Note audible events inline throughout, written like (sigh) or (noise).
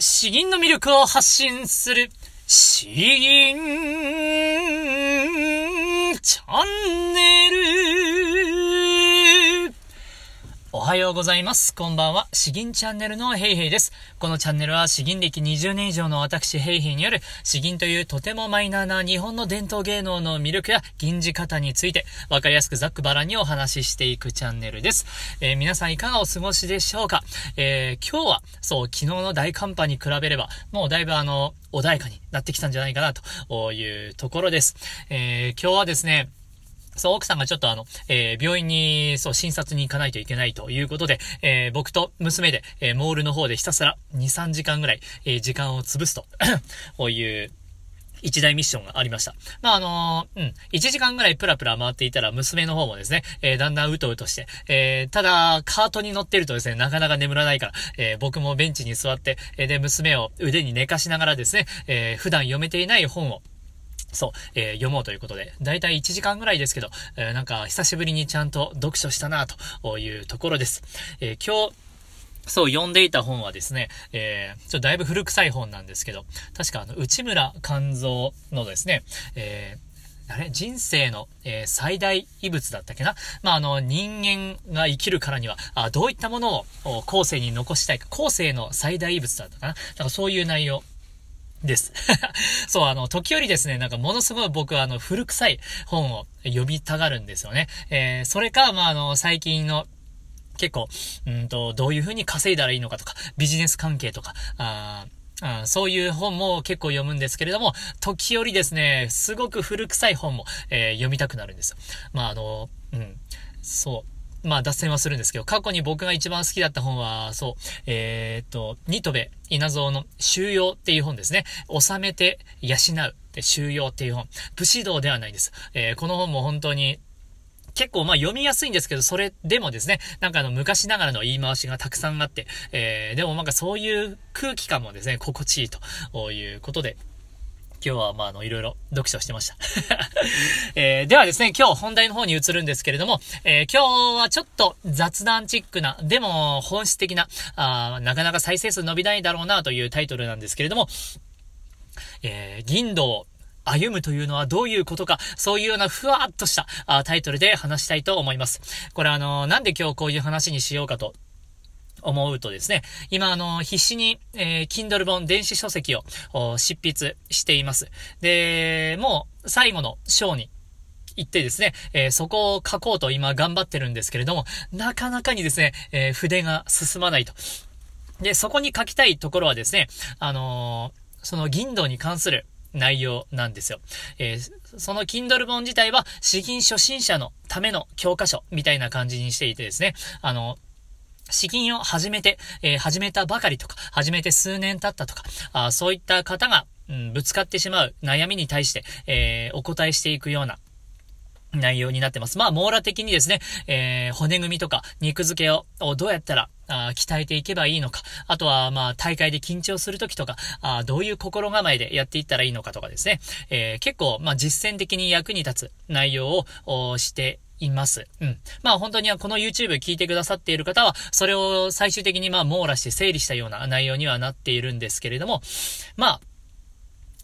詩吟の魅力を発信する、詩吟チャンネル。はようございます。こんばんは。詩吟チャンネルのヘイヘイです。このチャンネルは詩吟歴20年以上の私ヘイヘイによる詩吟というとてもマイナーな日本の伝統芸能の魅力や吟じ方についてわかりやすくざっくばらにお話ししていくチャンネルです。えー、皆さんいかがお過ごしでしょうか？えー、今日は、そう、昨日の大寒波に比べれば、もうだいぶあの、穏やかになってきたんじゃないかなというところです。えー、今日はですね、そう、奥さんがちょっとあの、えー、病院に、そう、診察に行かないといけないということで、えー、僕と娘で、えー、モールの方でひたすら2、3時間ぐらい、えー、時間を潰すと、(coughs) こういう、一大ミッションがありました。まあ、あのー、うん、1時間ぐらいプラプラ回っていたら、娘の方もですね、えー、だんだんうとうとして、えー、ただ、カートに乗ってるとですね、なかなか眠らないから、え、僕もベンチに座って、え、で、娘を腕に寝かしながらですね、え、普段読めていない本を、そう、えー、読もうということで、だいたい1時間ぐらいですけど、えー、なんか久しぶりにちゃんと読書したなというところです。えー、今日、そう、読んでいた本はですね、えー、ちょっとだいぶ古臭い本なんですけど、確かあの、内村勘三のですね、えー、あれ？人生の、えー、最大異物だったっけな？まあ、あの、人間が生きるからには、あどういったものを後世に残したいか、後世の最大異物だったかな？だからそういう内容です。(laughs) そう、あの、時折ですね、なんかものすごい僕はあの、古臭い本を読みたがるんですよね。えー、それか、まあ、あの、最近の、結構、うんと、どういう風に稼いだらいいのかとか、ビジネス関係とか、ああそういう本も結構読むんですけれども、時折ですね、すごく古臭い本も、えー、読みたくなるんですよ。まあ、あの、うん、そう。まあ脱線はするんですけど、過去に僕が一番好きだった本は、そう、えー、っと、ニトベ稲造の収容っていう本ですね。収めて養う収容っていう本。武士道ではないんです。えー、この本も本当に結構まあ読みやすいんですけど、それでもですね、なんかあの昔ながらの言い回しがたくさんあって、えー、でもなんかそういう空気感もですね、心地いいということで、今日は、まあ、あの、いろいろ読書してました (laughs) えー、ではですね、今日本題の方に移るんですけれども、えー、今日はちょっと雑談チックな、でも本質的な、あなかなか再生数伸びないだろうなというタイトルなんですけれども、えー、銀道歩むというのはどういうことか、そういうようなふわっとしたあタイトルで話したいと思います。これあの、なんで今日こういう話にしようかと思うとですね、今あの、必死に、えー、Kindle 本、電子書籍を執筆しています。で、もう最後の章に行ってですね、えー、そこを書こうと今頑張ってるんですけれども、なかなかにですね、えー、筆が進まないと。で、そこに書きたいところはですね、あのー、その銀道に関する内容なんですよ。えー、その Kindle 本自体は、詩吟初心者のための教科書みたいな感じにしていてですね、あの、資金を始めて、えー、始めたばかりとか、始めて数年経ったとか、あそういった方が、うん、ぶつかってしまう悩みに対して、えー、お答えしていくような、内容になってます。まあ、網羅的にですね、えー、骨組みとか肉付けをどうやったらあ鍛えていけばいいのか。あとは、まあ、大会で緊張するときとか、あどういう心構えでやっていったらいいのかとかですね。えー、結構、まあ、実践的に役に立つ内容をしています。うん。まあ本当にはこの YouTube 聞いてくださっている方は、それを最終的にまあ網羅して整理したような内容にはなっているんですけれども、まあ、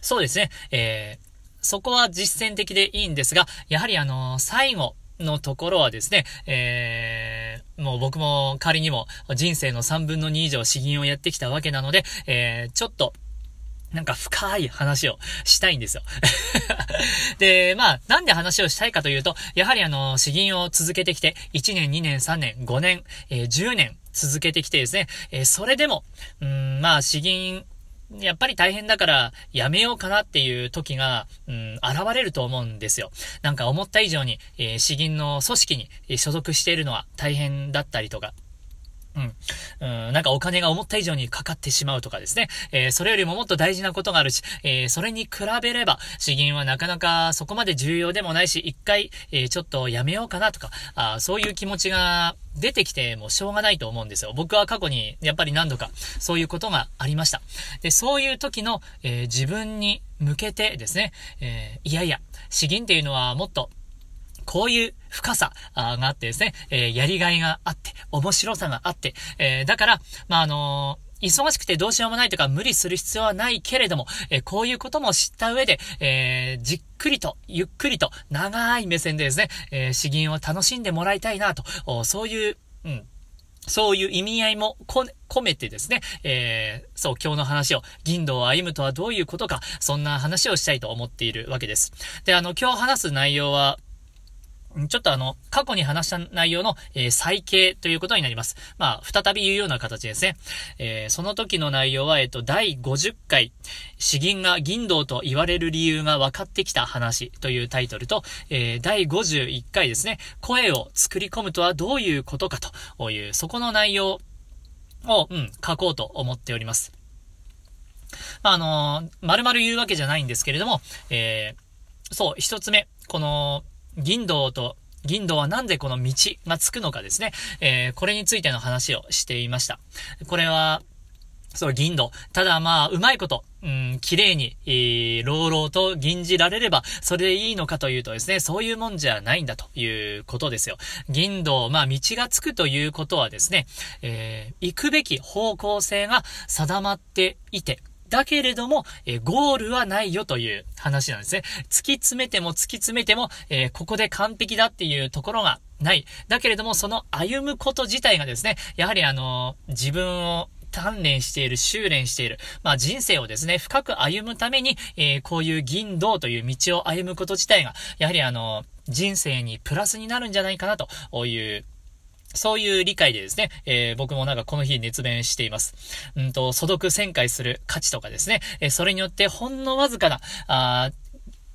そうですね、えー、そこは実践的でいいんですが、やはりあの、最後、のところはですね、えー、もう僕も仮にも人生の3分の2以上詩吟をやってきたわけなので、えー、ちょっとなんか深い話をしたいんですよ (laughs) で、まあ、なんで話をしたいかというと、やはりあの、詩吟を続けてきて、1年、2年、3年、5年、えー、10年続けてきてですね、えー、それでも、うん、まあ、詩吟、やっぱり大変だからやめようかなっていう時が、うん、現れると思うんですよ。なんか思った以上に、えー、詩吟の組織に所属しているのは大変だったりとか、うん。なんかお金が思った以上にかかってしまうとかですね。えー、それよりももっと大事なことがあるし、えー、それに比べれば、資金はなかなかそこまで重要でもないし、一回、えー、ちょっとやめようかなとか、あそういう気持ちが出てきてもしょうがないと思うんですよ。僕は過去にやっぱり何度かそういうことがありました。で、そういう時の、え自分に向けてですね、えいやいや、資金っていうのはもっとこういう深さがあってですね、えー、やりがいがあって、面白さがあって、えー、だから、まあ、あのー忙しくてどうしようもないとか無理する必要はないけれども、えこういうことも知った上で、えー、じっくりと、ゆっくりと、長い目線でですね、えー、詩吟を楽しんでもらいたいなと、そういう、うん、そういう意味合いも込めてですね、えー、そう、今日の話を、銀道を歩むとはどういうことか、そんな話をしたいと思っているわけです。で、あの、今日話す内容は、ちょっとあの、過去に話した内容の、えー、再掲ということになります。まあ、再び言うような形ですね。えー、その時の内容は、えっ、と、第50回、詩吟が銀道と言われる理由が分かってきた話というタイトルと、えー、第51回ですね、声を作り込むとはどういうことかという、そこの内容を、うん、書こうと思っております。まあ、あのー、丸々言うわけじゃないんですけれども、えー、そう、一つ目、この、銀道と、銀道はなんでこの道がつくのかですね。えー、これについての話をしていました。これは、そう、銀道。ただまあ、うまいこと、うん、綺麗に、えー、朗々と吟じられれば、それでいいのかというとですね、そういうもんじゃないんだということですよ。銀道、まあ、道がつくということはですね、えー、行くべき方向性が定まっていて、だけれども、えゴールはないよという話なんですね。突き詰めても突き詰めても、え、ここで完璧だっていうところがない。だけれども、その歩むこと自体がですね、やはりあの、自分を鍛錬している、修練している。まあ人生をですね、深く歩むために、えー、こういう銀道という道を歩むこと自体が、やはりあの、人生にプラスになるんじゃないかなというそういう理解でですね、えー、僕もなんかこの日熱弁しています。うんと、素読旋回する価値とかですね、えー、それによってほんのわずかな、あ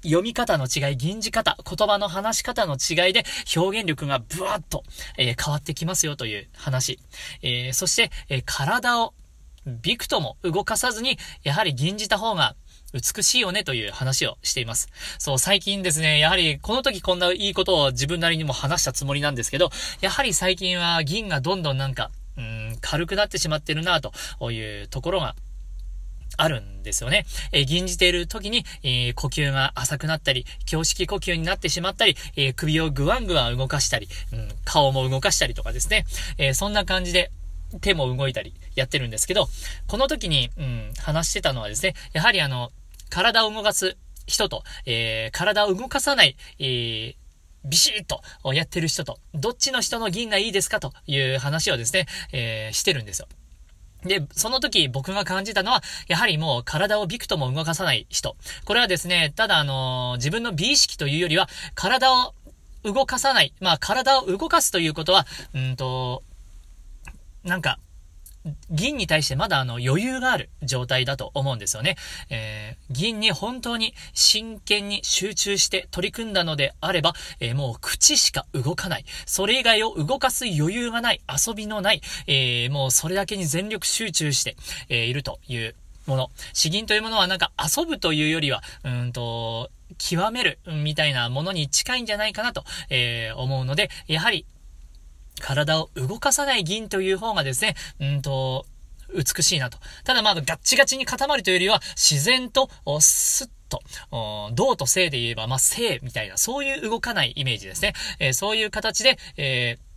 読み方の違い、吟じ方、言葉の話し方の違いで表現力がブワッと、えー、変わってきますよという話。え、そして、え、体をびくとも動かさずに、やはり吟じた方が美しいよねという話をしています。そう、最近ですね、やはりこの時こんないいことを自分なりにも話したつもりなんですけど、やはり最近は銀がどんどんなんか、うん、軽くなってしまってるなというところがあるんですよね。えー、吟じている時に、えー、呼吸が浅くなったり、胸式呼吸になってしまったり、えー、首をぐわんぐわん動かしたり、うん、顔も動かしたりとかですね。えそんな感じで、手も動いたりやってるんですけど、この時に、うん、話してたのはですね、やはりあの、体を動かす人と、えー、体を動かさない、えー、ビシッとやってる人と、どっちの人の銀がいいですかという話をですね、えー、してるんですよ。で、その時僕が感じたのは、やはりもう体をびくとも動かさない人。これはですね、ただあのー、自分の美意識というよりは、体を動かさない。まあ、体を動かすということは、うんと、なんか、銀に対してまだあの余裕がある状態だと思うんですよね。えー、銀に本当に真剣に集中して取り組んだのであれば、えー、もう口しか動かない。それ以外を動かす余裕がない。遊びのない。えー、もうそれだけに全力集中して、えいるというもの。詩吟というものはなんか遊ぶというよりは、うんと、極めるみたいなものに近いんじゃないかなと、え思うので、やはり体を動かさない銀という方がですね、うんと、美しいなと。ただまあ、ガッチガチに固まるというよりは、自然と、スッと、銅と性で言えば、まあ、性みたいな、そういう動かないイメージですね。えー、そういう形で、えー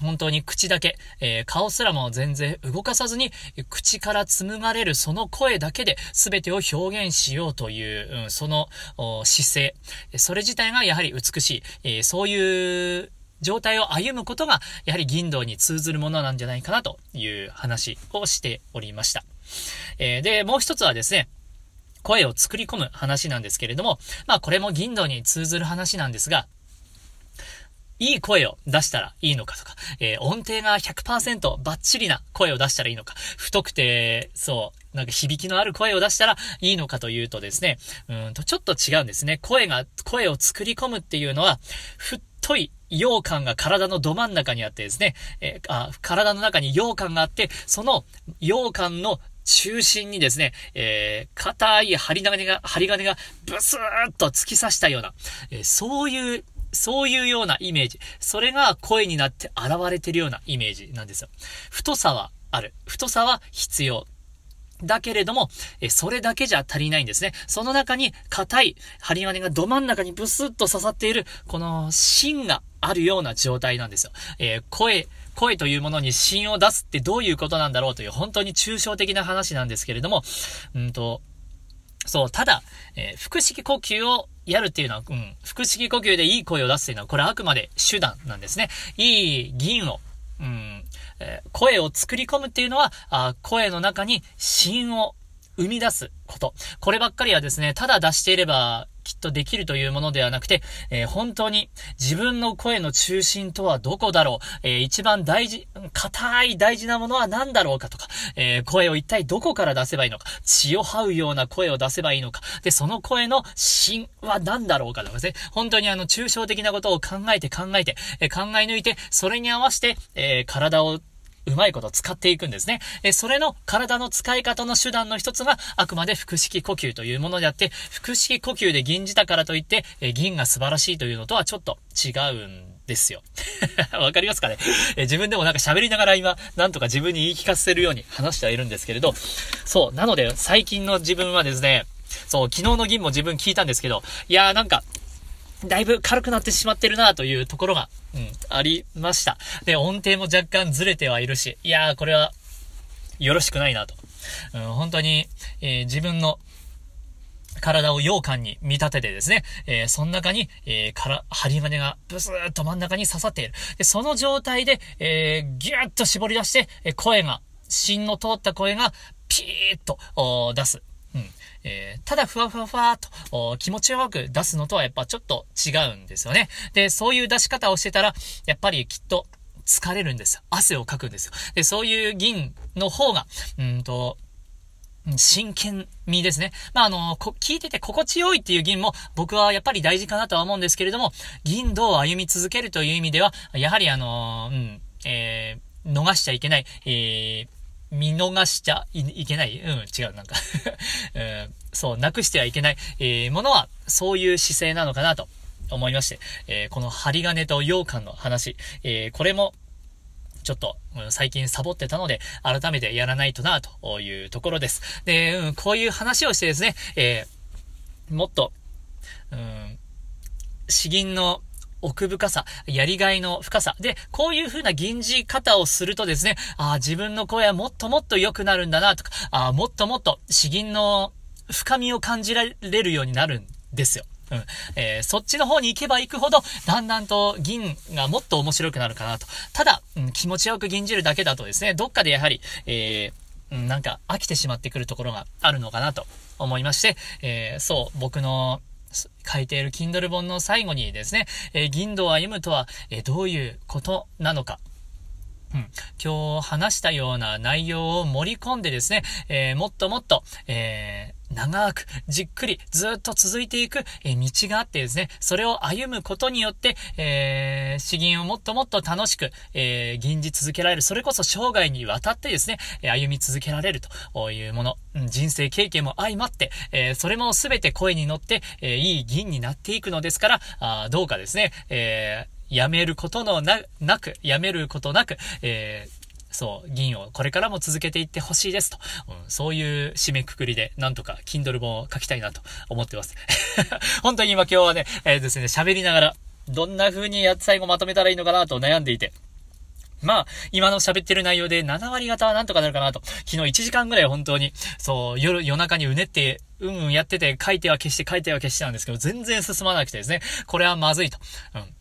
本当に口だけ、えー、顔すらも全然動かさずに、口から紡がれるその声だけで全てを表現しようという、うん、その姿勢。それ自体がやはり美しい。えー、そういう状態を歩むことが、やはり銀道に通ずるものなんじゃないかなという話をしておりました。えー、で、もう一つはですね、声を作り込む話なんですけれども、まあこれも銀道に通ずる話なんですが、いい声を出したらいいのかとか、えー、音程が100%バッチリな声を出したらいいのか、太くて、そう、なんか響きのある声を出したらいいのかというとですね、うんとちょっと違うんですね。声が、声を作り込むっていうのは、太い羊羹が体のど真ん中にあってですね、えー、あ体の中に羊羹があって、その羊羹の中心にですね、えー、硬い針金が、針金がブスーッと突き刺したような、えー、そういう、そういうようなイメージ。それが声になって現れてるようなイメージなんですよ。太さはある。太さは必要。だけれども、えそれだけじゃ足りないんですね。その中に硬い針金がど真ん中にブスッと刺さっている、この芯があるような状態なんですよ。えー、声、声というものに芯を出すってどういうことなんだろうという本当に抽象的な話なんですけれども、うんと、そう、ただ、えー、腹式呼吸をやるっていうのは、うん、腹式呼吸でいい声を出すっていうのは、これはあくまで手段なんですね。いい銀を、うん、えー、声を作り込むっていうのは、あ声の中に芯を生み出すこと。こればっかりはですね、ただ出していればきっとできるというものではなくて、えー、本当に自分の声の中心とはどこだろう、えー、一番大事、硬い大事なものは何だろうかとか、えー、声を一体どこから出せばいいのか、血を這うような声を出せばいいのか、で、その声の芯は何だろうかとかですね、本当にあの、抽象的なことを考えて考えて、え考え抜いて、それに合わせて、え体をうまいこと使っていくんですね。えそれの体の使い方の手段の一つが、あくまで腹式呼吸というものであって、腹式呼吸で銀じたからといって、え銀が素晴らしいというのとはちょっと違うんですよ。(laughs) わかりますかね？え自分でもなんか喋りながら今、なんとか自分に言い聞かせるように話してはいるんですけれど、そう、なので最近の自分はですね、そう、昨日の銀も自分聞いたんですけど、いやーなんか、だいぶ軽くなってしまってるなというところが、うん、ありました。で、音程も若干ずれてはいるし、いやー、これは、よろしくないなと。うん、本当に、えー、自分の体を羊羹に見立ててですね、えー、その中に、えー、から、針金がブスーっと真ん中に刺さっている。で、その状態で、えー、ギュッと絞り出して、え声が、芯の通った声が、ピーッと、出す。えー、ただふわふわふわと気持ちよく出すのとはやっぱちょっと違うんですよね。で、そういう出し方をしてたら、やっぱりきっと疲れるんですよ。汗をかくんですよ。で、そういう銀の方が、うんと、真剣味ですね。まあ、あの、聞いてて心地よいっていう銀も僕はやっぱり大事かなとは思うんですけれども、銀道を歩み続けるという意味では、やはりあの、うん、えー、逃しちゃいけない、えー見逃しちゃいけない？うん、違う、なんか (laughs) うん、そう、なくしてはいけない、えー、ものは、そういう姿勢なのかなと思いまして、えー、この針金と羊羹の話、えー、これも、ちょっと、うん、最近サボってたので、改めてやらないとな、というところです。で、うん、こういう話をしてですね、えー、もっと、うん、詩吟の奥深さ、やりがいの深さ。で、こういう風な銀じ方をするとですね、ああ、自分の声はもっともっと良くなるんだな、とか、ああ、もっともっと詩吟の深みを感じられるようになるんですよ。うん。えー、そっちの方に行けば行くほど、だんだんと銀がもっと面白くなるかなと。ただ、うん、気持ちよく銀じるだけだとですね、どっかでやはり、えー、うん、なんか飽きてしまってくるところがあるのかなと思いまして、えー、そう、僕の書いている Kindle 本の最後にですね、えー、銀道歩むとは、えー、どういうことなのか、うん、今日話したような内容を盛り込んでですね、えー、もっともっと、えー、長く、じっくり、ずっと続いていく、え道があってですね、それを歩むことによって、えー、詩吟をもっともっと楽しく、えー、吟じ続けられる、それこそ生涯にわたってですね、歩み続けられるというもの、人生経験も相まって、えー、それもすべて声に乗って、えー、いい銀になっていくのですから、あどうかですね、えー、やめることのな、なく、やめることなく、えー、そう、銀をこれからも続けていってほしいですと、うん、そういう締めくくりで、なんとか Kindle 本を書きたいなと思ってます。(laughs) 本当に今今日はね、えー、ですね、喋りながら、どんな風にや最後まとめたらいいのかなと悩んでいて、まあ、今の喋ってる内容で7割方はなんとかなるかなと。昨日1時間ぐらい本当に、そう、夜、夜中にうねって、うんうんやってて、書いては消して、書いては消してたんですけど、全然進まなくてですね、これはまずいと。うん。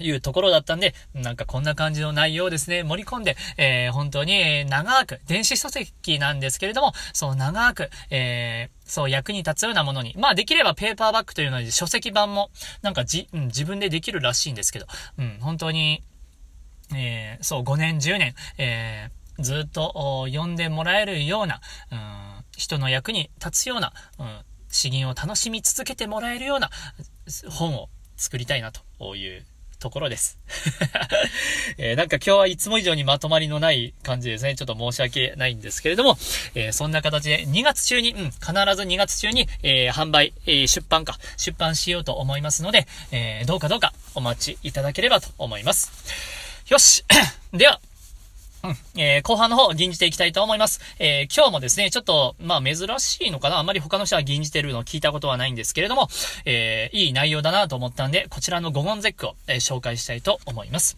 いうところだったんで、なんかこんな感じの内容ですね、盛り込んで、えー、本当に長く、電子書籍なんですけれども、そう長く、えー、そう役に立つようなものに、まあできればペーパーバッグというので書籍版も、なんかじ、うん、自分でできるらしいんですけど、うん、本当に、えー、そう5年、10年、えー、ずっと読んでもらえるような、うん、人の役に立つような、うん、詩吟を楽しみ続けてもらえるような本を作りたいなというところです。(laughs) えー、なんか今日はいつも以上にまとまりのない感じですね。ちょっと申し訳ないんですけれども、えー、そんな形で2月中に、うん、必ず2月中に、えー、販売、えー、出版か、出版しようと思いますので、え、どうかどうかお待ちいただければと思います。よし (clears throat) では、(laughs) えー、後半の方、吟じていきたいと思います。えー、今日もですね、ちょっと、まあ、珍しいのかな？あんまり他の人は吟じてるのを聞いたことはないんですけれども、えー、いい内容だなと思ったんで、こちらの五言絶句を、えー、紹介したいと思います。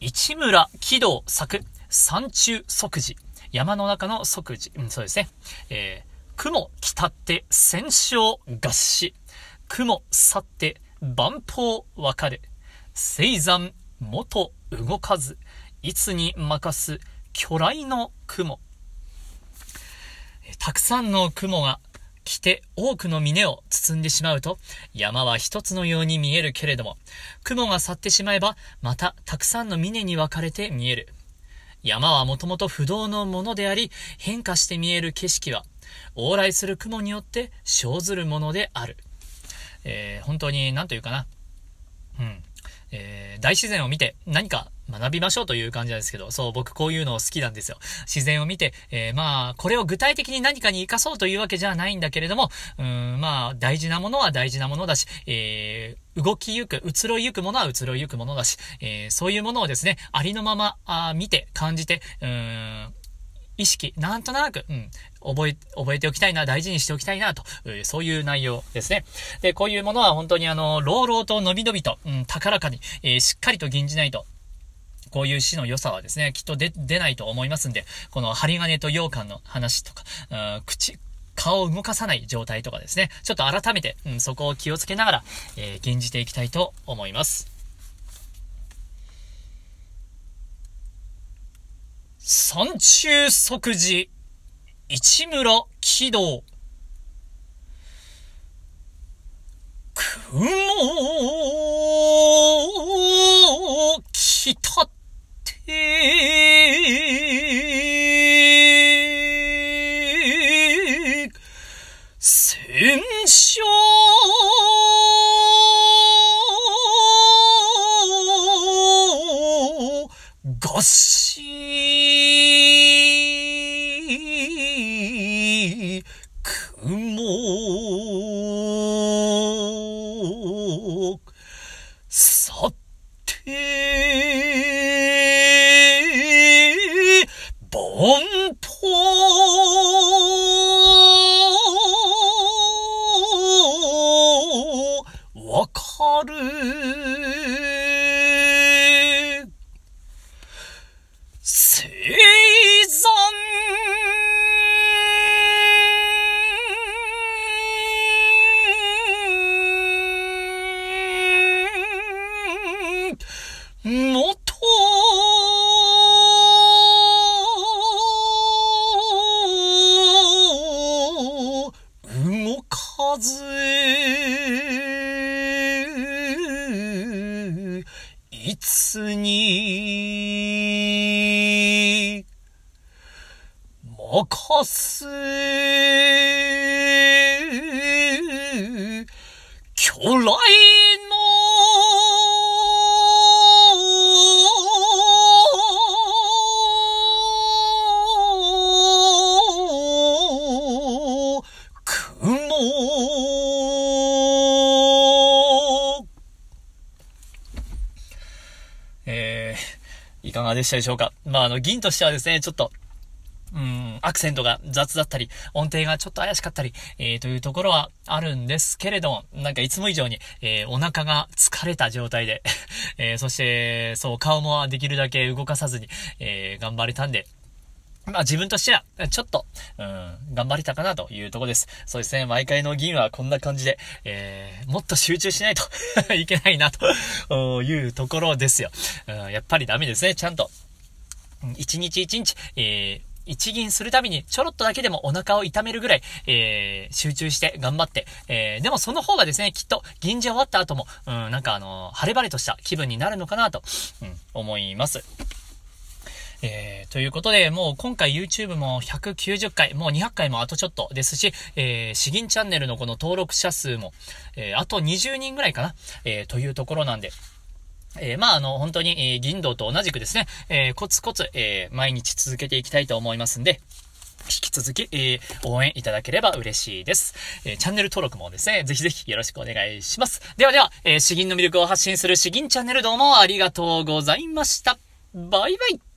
市村喜道作、山中即時。山の中の即時。うん、そうですね。えー、雲来たって戦勝合死。雲去って万法わかる。星山元動かず。いつに任す巨来の雲。たくさんの雲が来て多くの峰を包んでしまうと、山は一つのように見えるけれども、雲が去ってしまえば、またたくさんの峰に分かれて見える。山はもともと不動のものであり、変化して見える景色は、往来する雲によって生ずるものである。えー、本当に、なんというかな。うん。えー、大自然を見て何か学びましょうという感じなんですけど、そう、僕こういうのを好きなんですよ。自然を見て、えー、まあ、これを具体的に何かに活かそうというわけじゃないんだけれども、うん、まあ、大事なものは大事なものだし、えー、動きゆく、移ろいゆくものは移ろいゆくものだし、えー、そういうものをですね、ありのまま、あ見て、感じて、うん、意識、なんとなく、うん、覚え、覚えておきたいな、大事にしておきたいな、と、そういう内容ですね。で、こういうものは本当にあの、朗々と伸び伸びと、うん、高らかに、えー、しっかりと吟じないと、こういう詩の良さはですね、きっと出、出ないと思いますんで、この針金と羊羹の話とか、うん、口、顔を動かさない状態とかですね、ちょっと改めて、うん、そこを気をつけながら、えー、吟じていきたいと思います。山中即時、市村軌道。雲、いつに任すでしたでしょうか？まあ、あの、銀としてはですね、ちょっと、うん、アクセントが雑だったり、音程がちょっと怪しかったり、えー、というところはあるんですけれども、なんかいつも以上に、えー、お腹が疲れた状態で (laughs) えー、そして、そう、顔もできるだけ動かさずに、えー、頑張れたんで、まあ自分としては、ちょっと、うん、頑張れたかなというとこです。そうですね、毎回の銀はこんな感じで、えー、もっと集中しないと (laughs) いけないなというところですよ、うん。やっぱりダメですね、ちゃんと。一日一日、えー、一銀するたびにちょろっとだけでもお腹を痛めるぐらい、えー、集中して頑張って、えー、でもその方がですね、きっと銀じ終わった後も、うん、なんかあの晴れ晴れとした気分になるのかなと、うん、思います。えー、ということで、もう今回 YouTube も190回、もう200回もあとちょっとですし、えー、詩吟チャンネルのこの登録者数も、えー、あと20人ぐらいかな、えー、というところなんで、えー、まあ、あの、本当に、えー、銀道と同じくですね、えー、コツコツ、えー、毎日続けていきたいと思いますんで、引き続き、えー、応援いただければ嬉しいです。えー、チャンネル登録もですね、ぜひぜひよろしくお願いします。ではでは、えー、詩吟の魅力を発信する詩吟チャンネルどうもありがとうございました。バイバイ